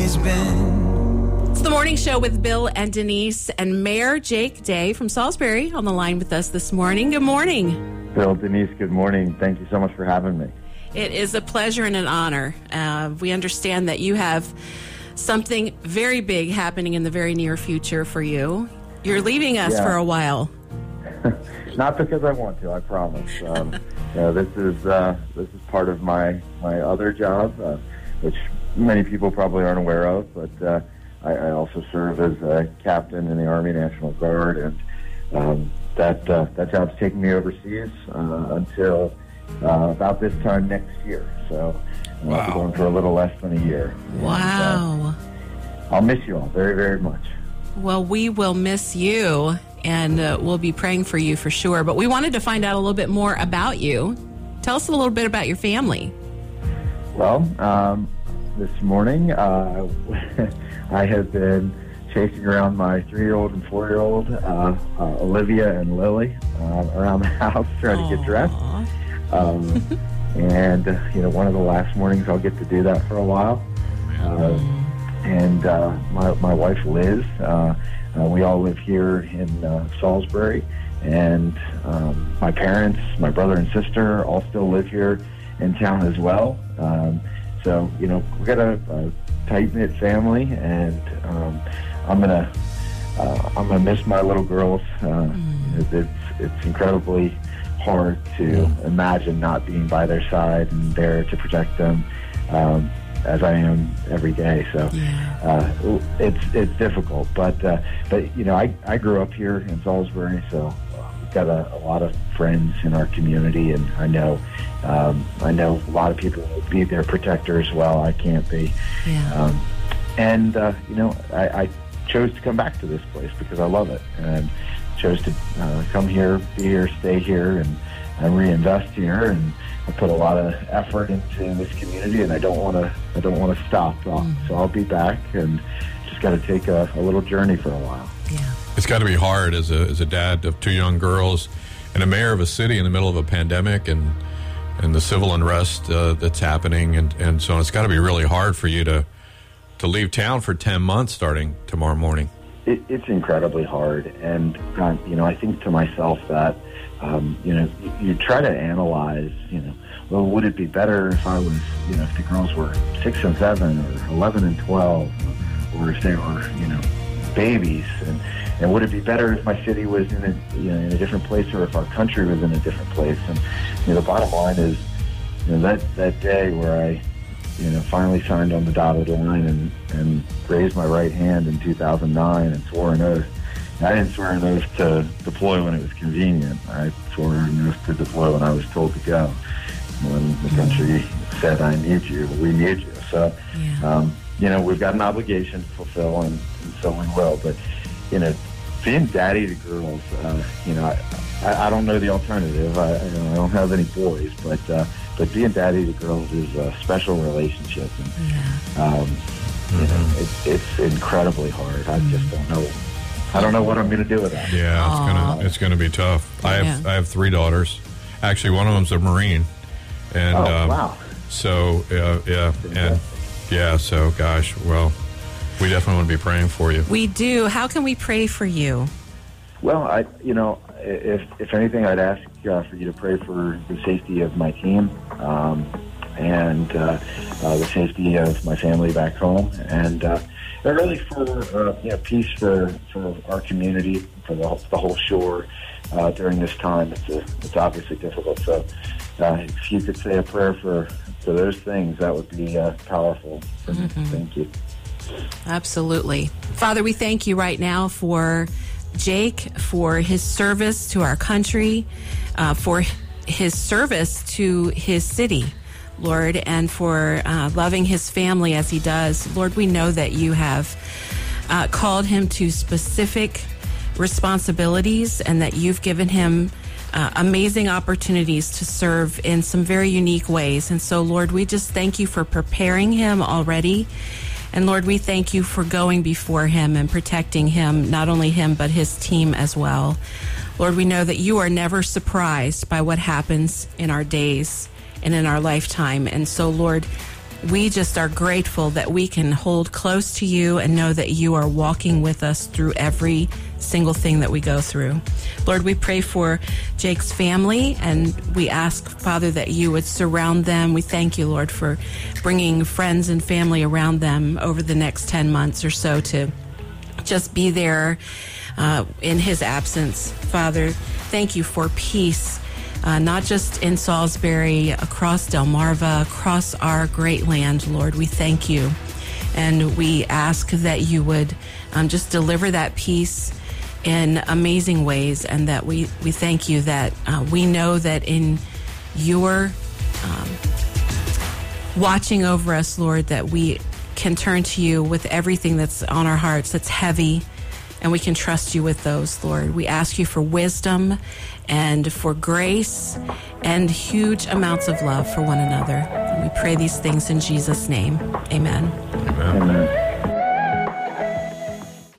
always been. It's the morning show with Bill and Denise and Mayor Jake Day from Salisbury on the line with us this morning. Good morning. Bill, Denise, good morning. Thank you so much for having me. It is a pleasure and an honor. Uh, we understand that you have something very big happening in the very near future for you. You're leaving us Yeah. for a while. Not because I want to, I promise. Um, you know, this is uh, this is part of my my other job, uh, which many people probably aren't aware of. But uh, I, I also serve as a captain in the Army National Guard, and um, that uh, that job's taking me overseas uh, until uh, about this time next year. So I'll be going for a little less than a year. And, uh, Wow. I'll miss you all very, very much. Well, we will miss you and uh, we'll be praying for you for sure. But we wanted to find out a little bit more about you. Tell us a little bit about your family. Well, um, this morning uh, I have been chasing around my three-year-old and four-year-old, uh, uh, Olivia and Lily, uh, around the house trying to get dressed. Um, and uh, you know, one of the last mornings I'll get to do that for a while. Uh, and uh, my my wife Liz, uh, uh, we all live here in uh, Salisbury, and um, my parents, my brother and sister, all still live here in town as well. Um, so you know, we got a, a tight knit family, and um, I'm gonna uh, I'm gonna miss my little girls. Uh, it- It's it's incredibly hard to imagine not being by their side and there to protect them, um, as I am every day. So uh, it's it's difficult, but uh, but you know I I grew up here in Salisbury, so we've got a, a lot of friends in our community, and I know um, I know a lot of people will be their protector as well. I can't be. Yeah. Um, and uh, you know, I, I chose to come back to this place because I love it, and chose to uh, come here, be here, stay here, and, and reinvest here. And I put a lot of effort into this community, and I don't want to. I don't want to stop. Uh, So I'll be back, and just got to take a, a little journey for a while. yeah. It's got to be hard as a as a dad of two young girls and a mayor of a city in the middle of a pandemic and and the civil unrest uh, that's happening and and so it's got to be really hard for you to to leave town for ten months starting tomorrow morning. it, it's incredibly hard. And you know, I think to myself that um, you know, you, you try to analyze. You know, well, would it be better if I was, you know, if the girls were six and seven, or eleven and twelve, or if they were, you know, babies, and and would it be better if my city was in a, you know, in a different place, or if our country was in a different place? And you know, the bottom line is, you know, that that day where I you know, finally signed on the dotted line and, and raised my right hand in 2009 and swore an oath. I didn't swear an oath to deploy when it was convenient. I swore an oath to deploy when I was told to go. When the country said, I need you, we need you. So, Yeah. um, you know, we've got an obligation to fulfill, and, and so we will. But, you know, being daddy to girls, uh, you know, I, I, I don't know the alternative. I, you know, I don't have any boys, but uh, but being daddy to girls is a special relationship, and um, you know, it's it's incredibly hard. I just don't know. I don't know what I'm going to do with that. Yeah, it's Aw. gonna it's gonna be tough. I have Yeah. I have three daughters. Actually, one of them's a Marine, and Oh um, wow! so uh, yeah, and yeah, so gosh, well, we definitely want to be praying for you. We do. How can we pray for you? Well, I you know if if anything, I'd ask uh, for you to pray for the safety of my team. Um, and uh, uh, the safety of my family back home, and uh, and really for uh, you know, peace for, for our community, for the, whole- the whole shore uh, during this time. It's, a, it's obviously difficult. So, uh, if you could say a prayer for, for those things, that would be uh, powerful. For me. Thank you. Absolutely. Father, we thank you right now for Jake, for his service to our country, uh, for his service to his city, Lord, and for uh, loving his family as he does. Lord, we know that you have uh, called him to specific responsibilities and that you've given him uh, amazing opportunities to serve in some very unique ways. And so, Lord, we just thank you for preparing him already. And Lord, we thank you for going before him and protecting him, not only him, but his team as well. Lord, we know that you are never surprised by what happens in our days and in our lifetime. And so, Lord, we just are grateful that we can hold close to you and know that you are walking with us through every single thing that we go through. Lord, we pray for Jake's family and we ask, Father, that you would surround them. We thank you, Lord, for bringing friends and family around them over the next 10 months or so to just be there uh, in his absence. Father, thank you for peace uh, not just in Salisbury, across Delmarva, across our great land, Lord. We thank you. And we ask that you would um, just deliver that peace in amazing ways, and that we, we thank you that uh, we know that in your um, watching over us, Lord, that we can turn to you with everything that's on our hearts that's heavy and we can trust you with those, Lord. We ask you for wisdom and for grace and huge amounts of love for one another. And we pray these things in Jesus' name. Amen. Amen. Amen.